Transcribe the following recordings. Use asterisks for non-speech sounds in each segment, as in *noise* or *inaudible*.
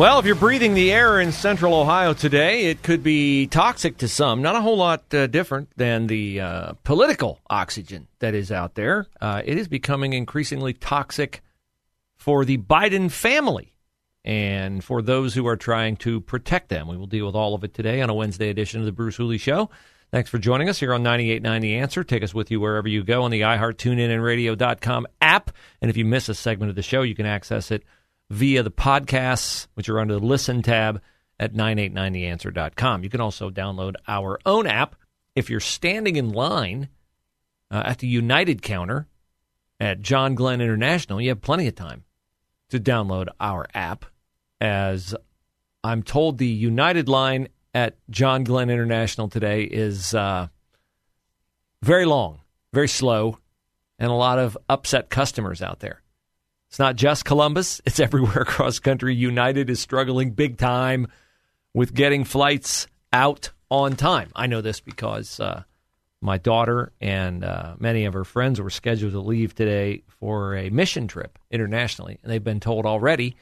Well, if you're breathing the air in central Ohio today, it could be toxic to some. Not a whole lot uh, different than the uh, political oxygen that is out there. Uh, it is becoming increasingly toxic for the Biden family and for those who are trying to protect them. We will deal with all of it today on a Wednesday edition of the Bruce Hooley Show. Thanks for joining us here on 98.9 The Answer. Take us with you wherever you go on the iHeart, TuneIn, and Radio.com app. And if you miss a segment of the show, you can access it via the podcasts, which are under the Listen tab at 989theanswer.com. You can also download our own app if you're standing in line uh, at the United counter at John Glenn International. You have plenty of time to download our app, as I'm told the United line at John Glenn International today is uh, very long, very slow, and a lot of upset customers out there. It's not just Columbus, *laughs* it's everywhere across country. United is struggling big time with getting flights out on time. I know this because uh, my daughter and uh, many of her friends were scheduled to leave today for a mission trip internationally, and they've been told already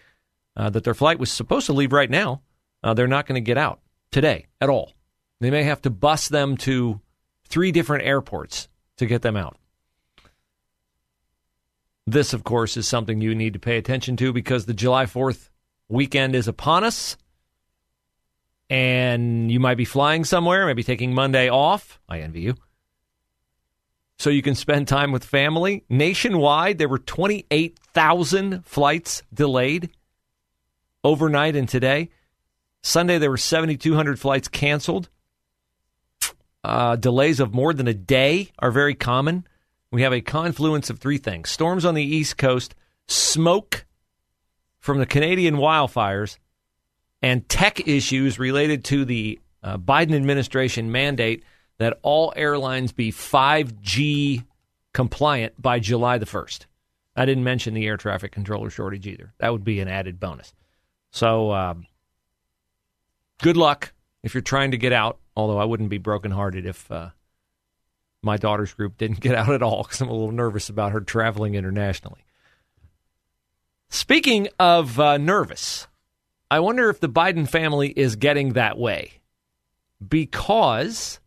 uh, that their flight was supposed to leave right now. Uh, they're not going to get out today at all. They may have to bus them to three different airports to get them out. This, of course, is something you need to pay attention to because the July 4th weekend is upon us. And you might be flying somewhere, maybe taking Monday off. I envy you. So you can spend time with family. Nationwide, there were 28,000 flights delayed overnight and today. Sunday, there were 7,200 flights canceled. Uh, delays of more than a day are very common we have a confluence of three things storms on the East Coast, smoke from the Canadian wildfires, and tech issues related to the uh, Biden administration mandate that all airlines be 5G compliant by July the 1st. I didn't mention the air traffic controller shortage either. That would be an added bonus. So, um, good luck if you're trying to get out, although I wouldn't be brokenhearted if. Uh, my daughter's group didn't get out at all because I'm a little nervous about her traveling internationally. Speaking of uh, nervous, I wonder if the Biden family is getting that way because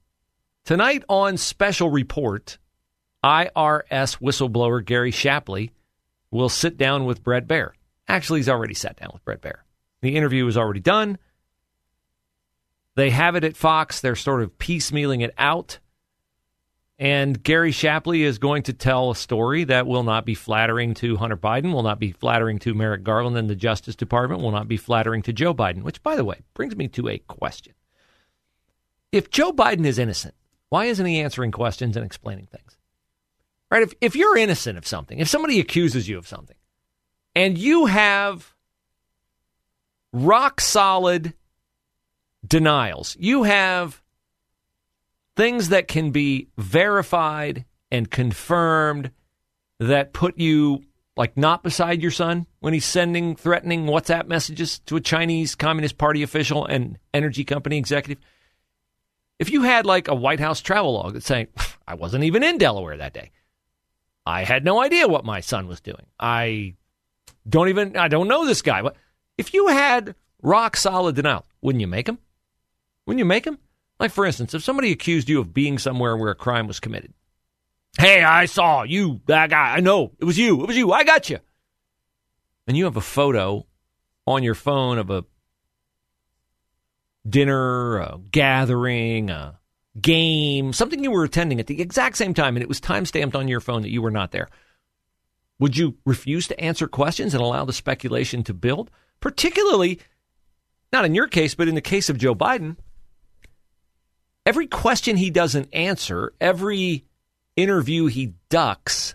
tonight on Special Report, IRS whistleblower Gary Shapley will sit down with Bret Baier. Actually, he's already sat down with Bret Baier. The interview is already done. They have it at Fox. They're sort of piecemealing it out. And Gary Shapley is going to tell a story that will not be flattering to Hunter Biden, will not be flattering to Merrick Garland and the Justice Department, will not be flattering to Joe Biden, which, by the way, brings me to a question. If Joe Biden is innocent, why isn't he answering questions and explaining things? Right? If, if you're innocent of something, if somebody accuses you of something, and you have rock solid denials, you have things that can be verified and confirmed that put you like not beside your son when he's sending threatening WhatsApp messages to a Chinese Communist Party official and energy company executive. If you had like a White House travel log that's saying, I wasn't even in Delaware that day. I had no idea what my son was doing. I don't even, I don't know this guy. But if you had rock solid denial, wouldn't you make him? Wouldn't you make him? Like, for instance, if somebody accused you of being somewhere where a crime was committed, hey, I saw you, that guy, I know, it was you, it was you, I got you. And you have a photo on your phone of a dinner, a gathering, a game, something you were attending at the exact same time, and it was time stamped on your phone that you were not there. Would you refuse to answer questions and allow the speculation to build? Particularly not in your case, but in the case of Joe Biden, every question he doesn't answer, every interview he ducks,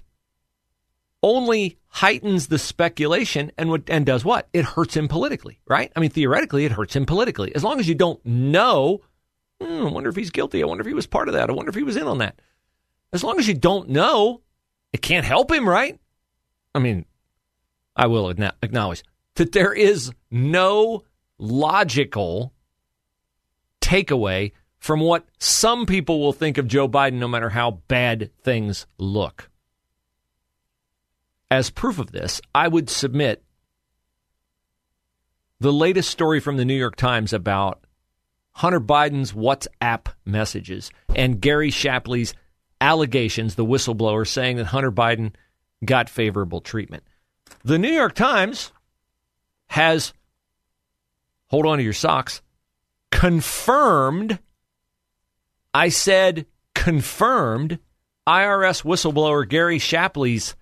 only heightens the speculation and and does what? It hurts him politically, right? I mean, theoretically, it hurts him politically. As long as you don't know, hmm, I wonder if he's guilty. I wonder if he was part of that. I wonder if he was in on that. As long as you don't know, it can't help him, right? I mean, I will acknowledge that there is no logical takeaway from what some people will think of Joe Biden, no matter how bad things look. As proof of this, I would submit the latest story from the New York Times about Hunter Biden's WhatsApp messages and Gary Shapley's allegations, the whistleblower saying that Hunter Biden got favorable treatment. The New York Times has, hold on to your socks, confirmed, I said confirmed, IRS whistleblower Gary Shapley's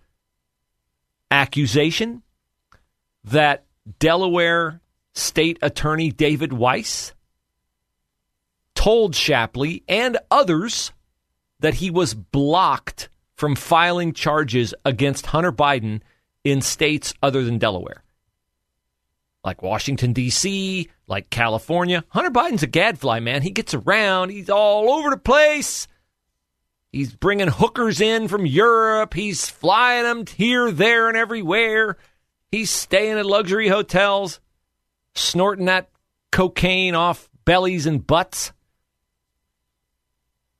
accusation that Delaware State Attorney David Weiss told Shapley and others that he was blocked from filing charges against Hunter Biden in states other than Delaware. Like Washington, D.C., like California. Hunter Biden's a gadfly, man. He gets around, he's all over the place. He's bringing hookers in from Europe. He's flying them here, there, and everywhere. He's staying at luxury hotels, snorting that cocaine off bellies and butts.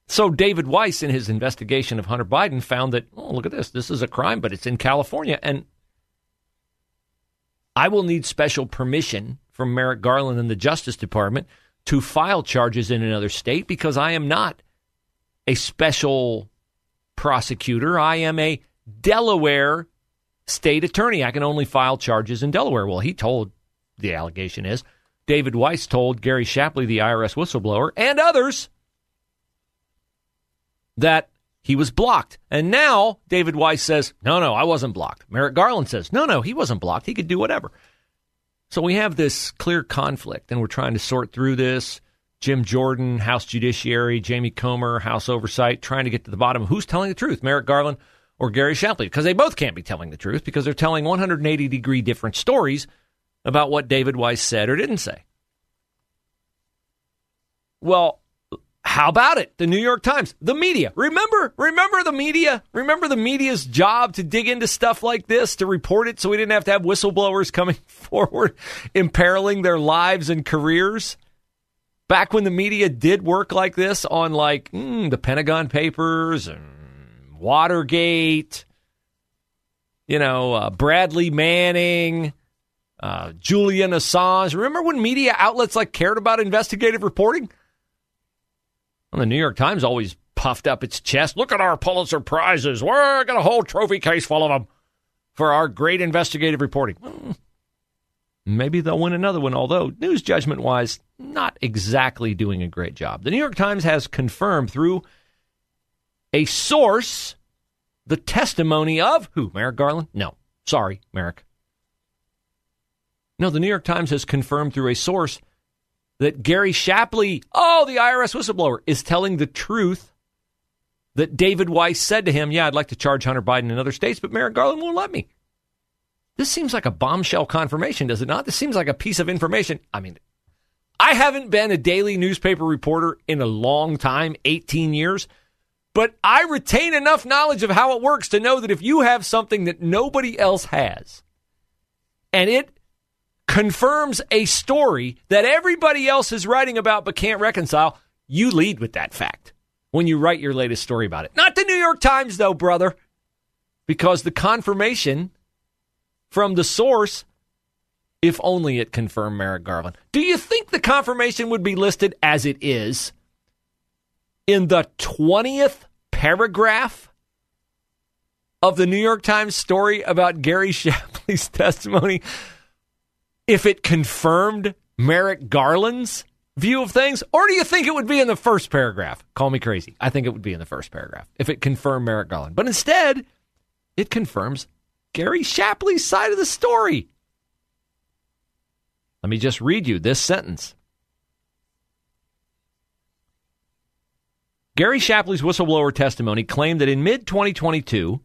So David Weiss, in his investigation of Hunter Biden, found that, oh, look at this. This is a crime, but it's in California. And I will need special permission from Merrick Garland and the Justice Department to file charges in another state because I am not a special prosecutor. I am a Delaware state attorney. I can only file charges in Delaware. Well, he told, the allegation is, David Weiss told Gary Shapley, the IRS whistleblower, and others that he was blocked. And now David Weiss says, no, no, I wasn't blocked. Merrick Garland says, no, no, he wasn't blocked. He could do whatever. So we have this clear conflict, and we're trying to sort through this. Jim Jordan, House Judiciary, Jamie Comer, House Oversight, trying to get to the bottom of who's telling the truth, Merrick Garland or Gary Shapley, because they both can't be telling the truth because they're telling 180 degree different stories about what David Weiss said or didn't say. Well, how about it? The New York Times, the media. Remember, remember the media? Remember the media's job to dig into stuff like this, to report it so we didn't have to have whistleblowers *laughs* coming forward, imperiling their lives and careers? Back when the media did work like this on like mm, the Pentagon Papers and Watergate, you know, uh, Bradley Manning, uh, Julian Assange. Remember when media outlets like cared about investigative reporting? Well, the New York Times always puffed up its chest. Look at our Pulitzer Prizes. We're got a whole trophy case full of them for our great investigative reporting. Maybe they'll win another one, although news judgment wise, not exactly doing a great job. The New York Times has confirmed through a source the testimony of who? Merrick Garland? No. Sorry, Merrick. No, the New York Times has confirmed through a source that Gary Shapley, oh, the IRS whistleblower, is telling the truth that David Weiss said to him, Yeah, I'd like to charge Hunter Biden in other states, but Merrick Garland won't let me. This seems like a bombshell confirmation, does it not? This seems like a piece of information. I mean, I haven't been a daily newspaper reporter in a long time 18 years but I retain enough knowledge of how it works to know that if you have something that nobody else has, and it confirms a story that everybody else is writing about but can't reconcile, you lead with that fact when you write your latest story about it. Not the New York Times, though, brother, because the confirmation from the source, if only it confirmed Merrick Garland. Do you think the confirmation would be listed as it is in the 20th paragraph of the New York Times story about Gary *laughs* Shapley's testimony if it confirmed Merrick Garland's view of things? Or do you think it would be in the first paragraph? Call me crazy. I think it would be in the first paragraph if it confirmed Merrick Garland. But instead, it confirms Gary Shapley's side of the story. Let me just read you this sentence. Gary Shapley's whistleblower testimony claimed that in mid 2022,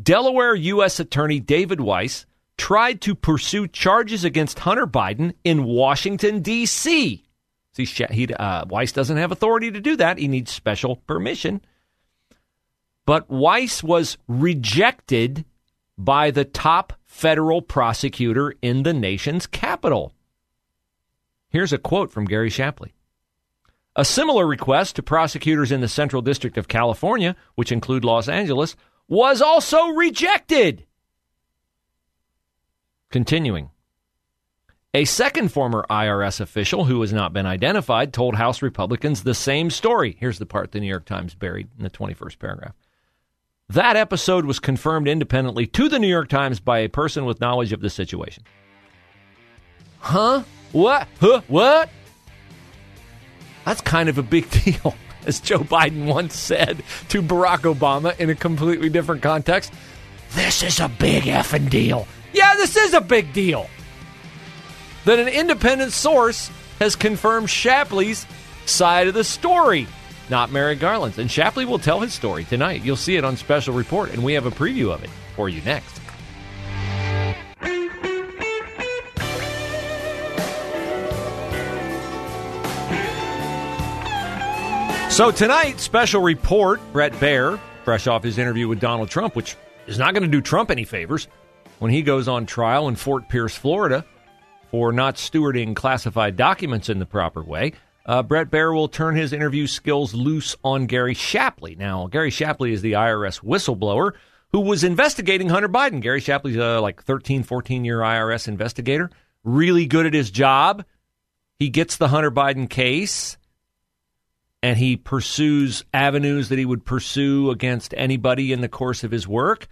Delaware U.S. Attorney David Weiss tried to pursue charges against Hunter Biden in Washington, D.C. See, he, uh, Weiss doesn't have authority to do that. He needs special permission. But Weiss was rejected by the top federal prosecutor in the nation's capital. Here's a quote from Gary Shapley. A similar request to prosecutors in the Central District of California, which include Los Angeles, was also rejected. Continuing. A second former IRS official who has not been identified told House Republicans the same story. Here's the part the New York Times buried in the 21st paragraph. That episode was confirmed independently to the New York Times by a person with knowledge of the situation. Huh? What? Huh? What? That's kind of a big *laughs* deal, as Joe Biden once said to Barack Obama in a completely different context. This is a big effing deal. Yeah, this is a big deal. That an independent source has confirmed Shapley's side of the story, not Merrick Garland's. And Shapley will tell his story tonight. You'll see it on Special Report, and we have a preview of it for you next. So tonight, special report Bret Baier, fresh off his interview with Donald Trump, which is not going to do Trump any favors when he goes on trial in Fort Pierce, Florida, for not stewarding classified documents in the proper way. Uh, Bret Baier will turn his interview skills loose on Gary Shapley. Now, Gary Shapley is the IRS whistleblower who was investigating Hunter Biden. Gary Shapley's a like 13, 14 year IRS investigator, really good at his job. He gets the Hunter Biden case and he pursues avenues that he would pursue against anybody in the course of his work,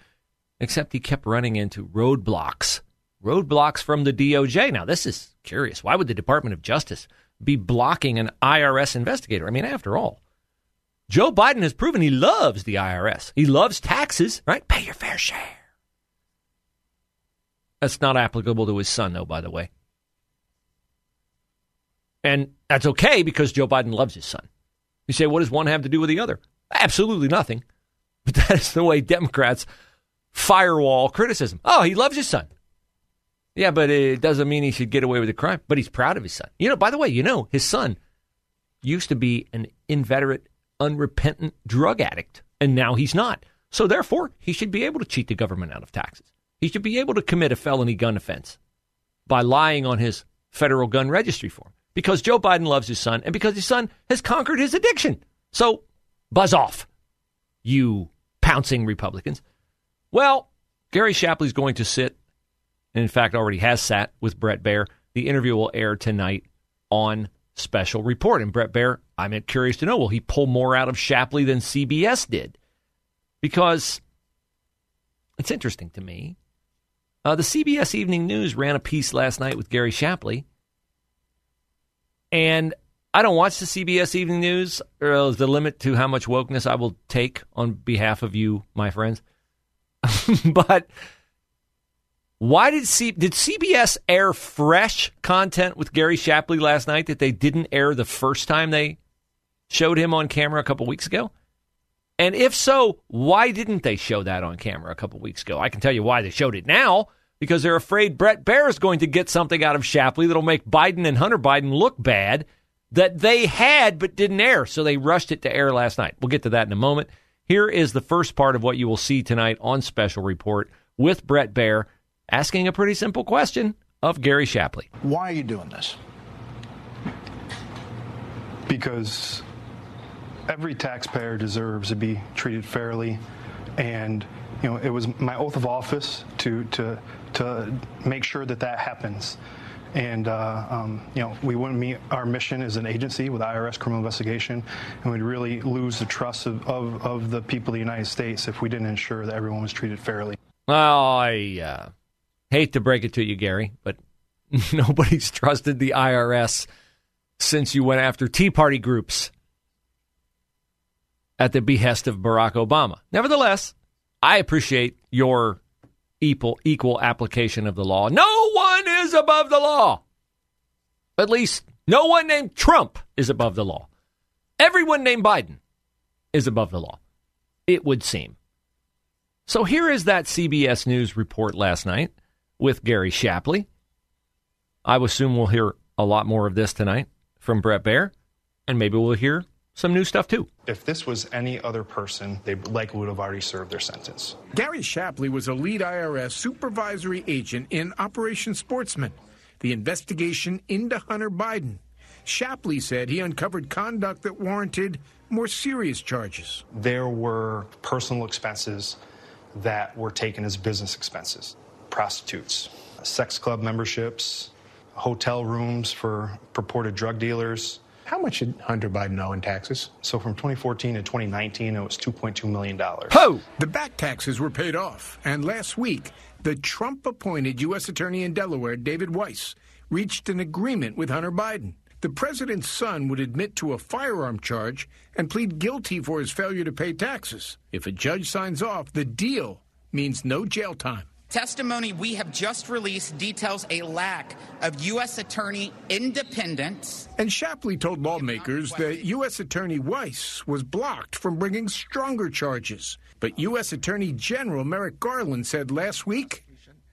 except he kept running into roadblocks. Roadblocks from the DOJ. Now, this is curious. Why would the Department of Justice be blocking an IRS investigator? I mean, after all, Joe Biden has proven he loves the IRS. He loves taxes, right? Pay your fair share. That's not applicable to his son, though, by the way. And that's okay because Joe Biden loves his son. You say, what does one have to do with the other? Absolutely nothing. But *laughs* that is the way Democrats firewall criticism. Oh, he loves his son. Yeah, but it doesn't mean he should get away with the crime. But he's proud of his son. You know, by the way, you know, his son used to be an inveterate, unrepentant drug addict, and now he's not. So therefore, he should be able to cheat the government out of taxes. He should be able to commit a felony gun offense by lying on his federal gun registry form because Joe Biden loves his son and because his son has conquered his addiction. So buzz off, you pouncing Republicans. Well, Gary Shapley's going to sit, and in fact already has sat with Bret Baier. The interview will air tonight on Special Report. And Bret Baier, I'm curious to know, will he pull more out of Shapley than CBS did? Because it's interesting to me. Uh, the CBS Evening News ran a piece last night with Gary Shapley and I don't watch the CBS Evening News. Or the limit to how much wokeness I will take on behalf of you, my friends. *laughs* but why did C- did CBS air fresh content with Gary Shapley last night that they didn't air the first time they showed him on camera a couple weeks ago? And if so, why didn't they show that on camera a couple weeks ago? I can tell you why they showed it now because they're afraid Bret Baier is going to get something out of Shapley that'll make Biden and Hunter Biden look bad that they had but didn't air. So they rushed it to air last night. We'll get to that in a moment. Here is the first part of what you will see tonight on Special Report with Bret Baier asking a pretty simple question of Gary Shapley. Why are you doing this? Because every taxpayer deserves to be treated fairly and you know it was my oath of office to to to make sure that that happens. And uh, um, you know, we wouldn't meet our mission as an agency with IRS criminal investigation, and we'd really lose the trust of, of, of the people of the United States if we didn't ensure that everyone was treated fairly. Well, I uh, hate to break it to you, Gary, but *laughs* nobody's trusted the IRS since you went after Tea Party groups at the behest of Barack Obama. Nevertheless, I appreciate your equal equal application of the law. No one is above the law. At least no one named Trump is above the law. Everyone named Biden is above the law, it would seem. So here is that CBS News report last night with Gary Shapley. I assume we'll hear a lot more of this tonight from Bret Baier, and maybe we'll hear some new stuff too. If this was any other person, they likely would have already served their sentence. Gary Shapley was a lead IRS supervisory agent in Operation Sportsman, the investigation into Hunter Biden. Shapley said he uncovered conduct that warranted more serious charges. There were personal expenses that were taken as business expenses prostitutes, sex club memberships, hotel rooms for purported drug dealers. How much did Hunter Biden owe in taxes? So from 2014 to 2019, it was $2.2 million. Ho! The back taxes were paid off, and last week, the Trump appointed U.S. Attorney in Delaware, David Weiss, reached an agreement with Hunter Biden. The president's son would admit to a firearm charge and plead guilty for his failure to pay taxes. If a judge signs off, the deal means no jail time. Testimony we have just released details a lack of U.S. Attorney independence. And Shapley told lawmakers that U.S. Attorney Weiss was blocked from bringing stronger charges. But U.S. Attorney General Merrick Garland said last week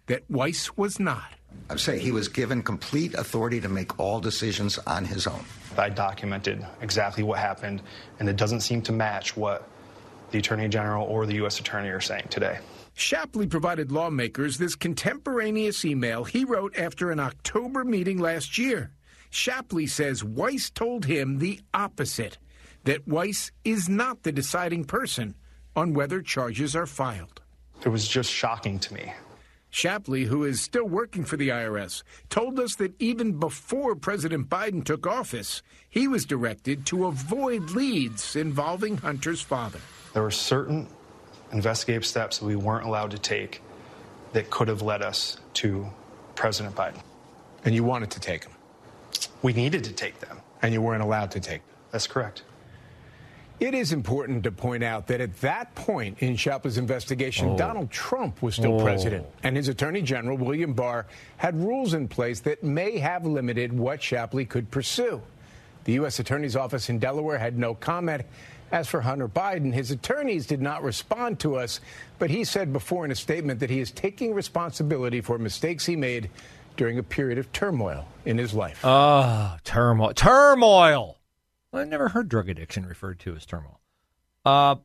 that Weiss was not. I say he was given complete authority to make all decisions on his own. I documented exactly what happened, and it doesn't seem to match what the Attorney General or the U.S. Attorney are saying today. Shapley provided lawmakers this contemporaneous email he wrote after an October meeting last year. Shapley says Weiss told him the opposite that Weiss is not the deciding person on whether charges are filed. It was just shocking to me. Shapley, who is still working for the IRS, told us that even before President Biden took office, he was directed to avoid leads involving Hunter's father. There were certain investigative steps that we weren't allowed to take that could have led us to President Biden. And you wanted to take them? We needed to take them. And you weren't allowed to take them? That's correct. It is important to point out that at that point in Shapley's investigation, oh. Donald Trump was still oh. president, and his attorney general, William Barr, had rules in place that may have limited what Shapley could pursue. The U.S. Attorney's Office in Delaware had no comment. As for Hunter Biden, his attorneys did not respond to us, but he said before in a statement that he is taking responsibility for mistakes he made during a period of turmoil in his life. Ah, uh, turmoil. Turmoil! Well, I never heard drug addiction referred to as turmoil. Uh,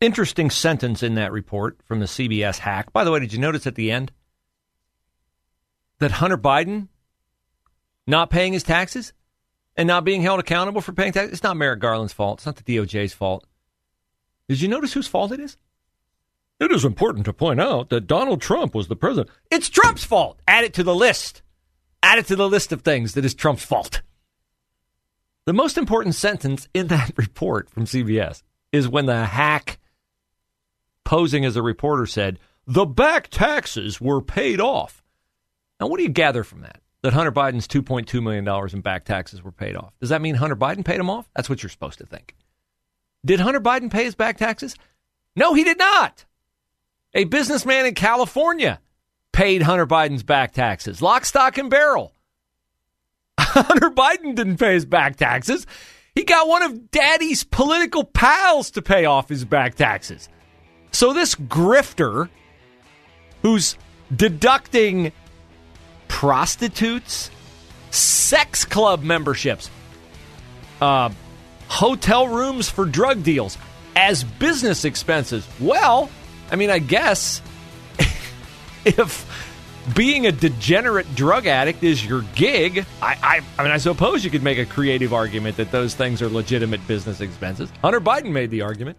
interesting sentence in that report from the CBS hack. By the way, did you notice at the end that Hunter Biden not paying his taxes and not being held accountable for paying taxes? It's not Merrick Garland's fault. It's not the DOJ's fault. Did you notice whose fault it is? It is important to point out that Donald Trump was the president. It's Trump's fault. Add it to the list. Add it to the list of things that is Trump's fault. The most important sentence in that *laughs* report from CBS is when the hack posing as a reporter said, the back taxes were paid off. Now, what do you gather from that? That Hunter Biden's $2.2 million in back taxes were paid off. Does that mean Hunter Biden paid them off? That's what you're supposed to think. Did Hunter Biden pay his back taxes? No, he did not. A businessman in California paid Hunter Biden's back taxes, lock, stock, and barrel. *laughs* Hunter Biden didn't pay his back taxes. He got one of daddy's political pals to pay off his back taxes. So this grifter who's deducting prostitutes, sex club memberships, uh, hotel rooms for drug deals as business expenses. Well, I mean, I guess *laughs* if being a degenerate drug addict is your gig, I, I, I mean, I suppose you could make a creative argument that those things are legitimate business expenses. Hunter Biden made the argument.